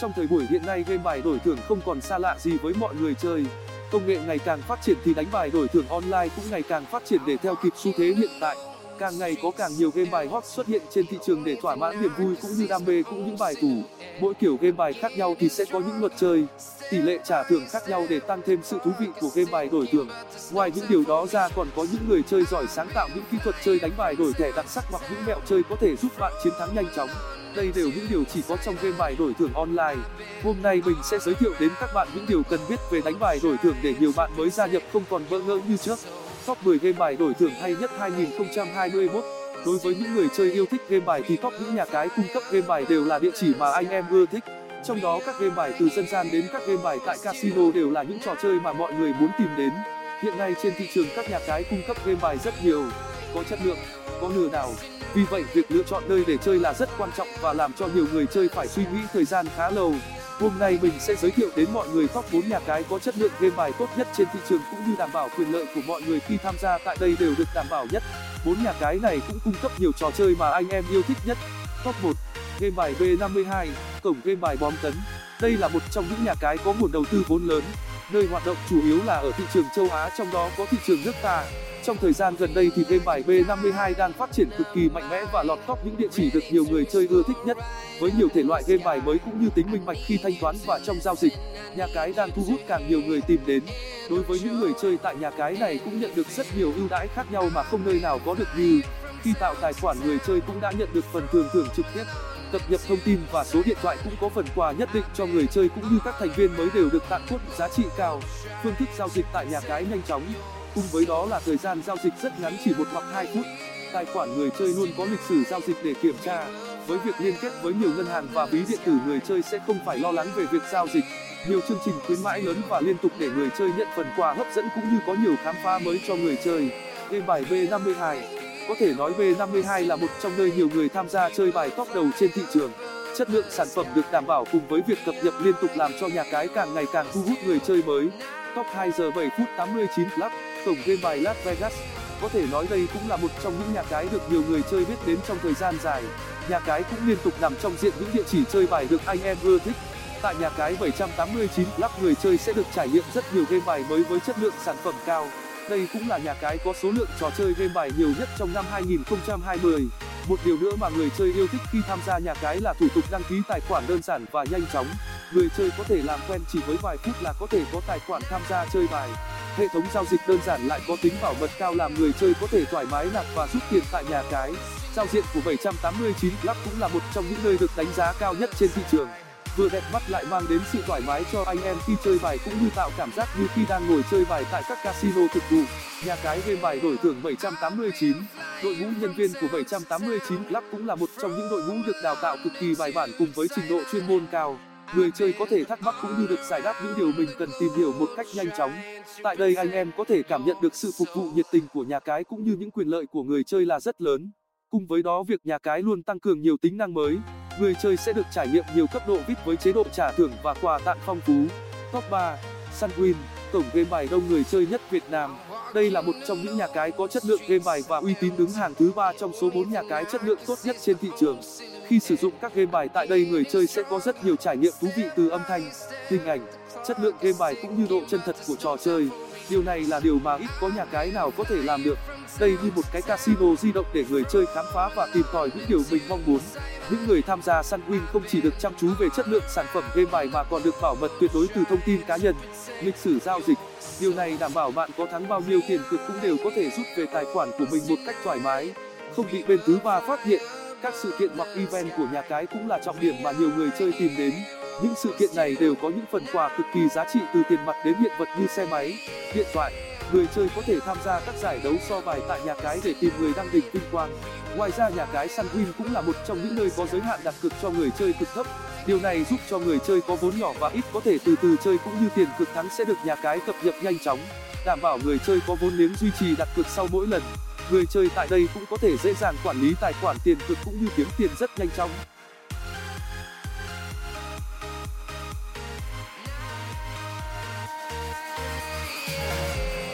Trong thời buổi hiện nay game bài đổi thưởng không còn xa lạ gì với mọi người chơi. Công nghệ ngày càng phát triển thì đánh bài đổi thưởng online cũng ngày càng phát triển để theo kịp xu thế hiện tại. Càng ngày có càng nhiều game bài hot xuất hiện trên thị trường để thỏa mãn niềm vui cũng như đam mê cũng những bài tủ. Mỗi kiểu game bài khác nhau thì sẽ có những luật chơi, tỷ lệ trả thưởng khác nhau để tăng thêm sự thú vị của game bài đổi thưởng. Ngoài những điều đó ra còn có những người chơi giỏi sáng tạo những kỹ thuật chơi đánh bài đổi thẻ đặc sắc hoặc những mẹo chơi có thể giúp bạn chiến thắng nhanh chóng. Đây đều những điều chỉ có trong game bài đổi thưởng online. Hôm nay mình sẽ giới thiệu đến các bạn những điều cần biết về đánh bài đổi thưởng để nhiều bạn mới gia nhập không còn bỡ ngỡ như trước. Top 10 game bài đổi thưởng hay nhất 2021 Đối với những người chơi yêu thích game bài thì top những nhà cái cung cấp game bài đều là địa chỉ mà anh em ưa thích. Trong đó các game bài từ dân gian đến các game bài tại casino đều là những trò chơi mà mọi người muốn tìm đến. Hiện nay trên thị trường các nhà cái cung cấp game bài rất nhiều, có chất lượng, có lừa đảo. Vì vậy việc lựa chọn nơi để chơi là rất quan trọng và làm cho nhiều người chơi phải suy nghĩ thời gian khá lâu. Hôm nay mình sẽ giới thiệu đến mọi người top 4 nhà cái có chất lượng game bài tốt nhất trên thị trường cũng như đảm bảo quyền lợi của mọi người khi tham gia tại đây đều được đảm bảo nhất. Bốn nhà cái này cũng cung cấp nhiều trò chơi mà anh em yêu thích nhất. Top 1. Game bài B52, cổng game bài bom tấn. Đây là một trong những nhà cái có nguồn đầu tư vốn lớn, nơi hoạt động chủ yếu là ở thị trường châu Á trong đó có thị trường nước ta. Trong thời gian gần đây thì game bài B52 đang phát triển cực kỳ mạnh mẽ và lọt top những địa chỉ được nhiều người chơi ưa thích nhất. Với nhiều thể loại game bài mới cũng như tính minh bạch khi thanh toán và trong giao dịch, nhà cái đang thu hút càng nhiều người tìm đến. Đối với những người chơi tại nhà cái này cũng nhận được rất nhiều ưu đãi khác nhau mà không nơi nào có được như khi tạo tài khoản người chơi cũng đã nhận được phần thưởng thưởng trực tiếp cập nhật thông tin và số điện thoại cũng có phần quà nhất định cho người chơi cũng như các thành viên mới đều được tặng cốt giá trị cao. Phương thức giao dịch tại nhà cái nhanh chóng. Cùng với đó là thời gian giao dịch rất ngắn, chỉ một hoặc hai phút. Tài khoản người chơi luôn có lịch sử giao dịch để kiểm tra. Với việc liên kết với nhiều ngân hàng và ví điện tử, người chơi sẽ không phải lo lắng về việc giao dịch. Nhiều chương trình khuyến mãi lớn và liên tục để người chơi nhận phần quà hấp dẫn cũng như có nhiều khám phá mới cho người chơi. Game bài b52 có thể nói b52 là một trong nơi nhiều người tham gia chơi bài top đầu trên thị trường. Chất lượng sản phẩm được đảm bảo cùng với việc cập nhật liên tục làm cho nhà cái càng ngày càng thu hút người chơi mới. Top 2 giờ 7 phút 89 club tổng game bài las vegas. Có thể nói đây cũng là một trong những nhà cái được nhiều người chơi biết đến trong thời gian dài. Nhà cái cũng liên tục nằm trong diện những địa chỉ chơi bài được anh em ưa thích. Tại nhà cái 789 club người chơi sẽ được trải nghiệm rất nhiều game bài mới với chất lượng sản phẩm cao đây cũng là nhà cái có số lượng trò chơi game bài nhiều nhất trong năm 2020 một điều nữa mà người chơi yêu thích khi tham gia nhà cái là thủ tục đăng ký tài khoản đơn giản và nhanh chóng. Người chơi có thể làm quen chỉ với vài phút là có thể có tài khoản tham gia chơi bài. Hệ thống giao dịch đơn giản lại có tính bảo mật cao làm người chơi có thể thoải mái nạp và rút tiền tại nhà cái. Giao diện của 789 club cũng là một trong những nơi được đánh giá cao nhất trên thị trường vừa đẹp mắt lại mang đến sự thoải mái cho anh em khi chơi bài cũng như tạo cảm giác như khi đang ngồi chơi bài tại các casino thực thụ nhà cái game bài đổi thưởng 789 đội ngũ nhân viên của 789 club cũng là một trong những đội ngũ được đào tạo cực kỳ bài bản cùng với trình độ chuyên môn cao. Người chơi có thể thắc mắc cũng như được giải đáp những điều mình cần tìm hiểu một cách nhanh chóng. Tại đây anh em có thể cảm nhận được sự phục vụ nhiệt tình của nhà cái cũng như những quyền lợi của người chơi là rất lớn. Cùng với đó, việc nhà cái luôn tăng cường nhiều tính năng mới người chơi sẽ được trải nghiệm nhiều cấp độ vip với chế độ trả thưởng và quà tặng phong phú. Top 3 sunwin, tổng game bài đông người chơi nhất việt nam. Đây là một trong những nhà cái có chất lượng game bài và uy tín đứng hàng thứ ba trong số 4 nhà cái chất lượng tốt nhất trên thị trường. Khi sử dụng các game bài tại đây, người chơi sẽ có rất nhiều trải nghiệm thú vị từ âm thanh hình ảnh, chất lượng game bài cũng như độ chân thật của trò chơi. Điều này là điều mà ít có nhà cái nào có thể làm được. Đây như một cái casino di động để người chơi khám phá và tìm tòi những điều mình mong muốn. Những người tham gia sunwin không chỉ được chăm chú về chất lượng sản phẩm game bài mà còn được bảo mật tuyệt đối từ thông tin cá nhân, lịch sử giao dịch. Điều này đảm bảo bạn có thắng bao nhiêu tiền cược cũng đều có thể rút về tài khoản của mình một cách thoải mái, không bị bên thứ ba phát hiện. Các sự kiện hoặc event của nhà cái cũng là trọng điểm mà nhiều người chơi tìm đến những sự kiện này đều có những phần quà cực kỳ giá trị từ tiền mặt đến hiện vật như xe máy, điện thoại, người chơi có thể tham gia các giải đấu so bài tại nhà cái để tìm người đăng đỉnh vinh quang. Ngoài ra, nhà cái sunwin cũng là một trong những nơi có giới hạn đặt cược cho người chơi cực thấp. Điều này giúp cho người chơi có vốn nhỏ và ít có thể từ từ chơi cũng như tiền cực thắng sẽ được nhà cái cập nhật nhanh chóng, đảm bảo người chơi có vốn liếng duy trì đặt cược sau mỗi lần. Người chơi tại đây cũng có thể dễ dàng quản lý tài khoản tiền cực cũng như kiếm tiền rất nhanh chóng.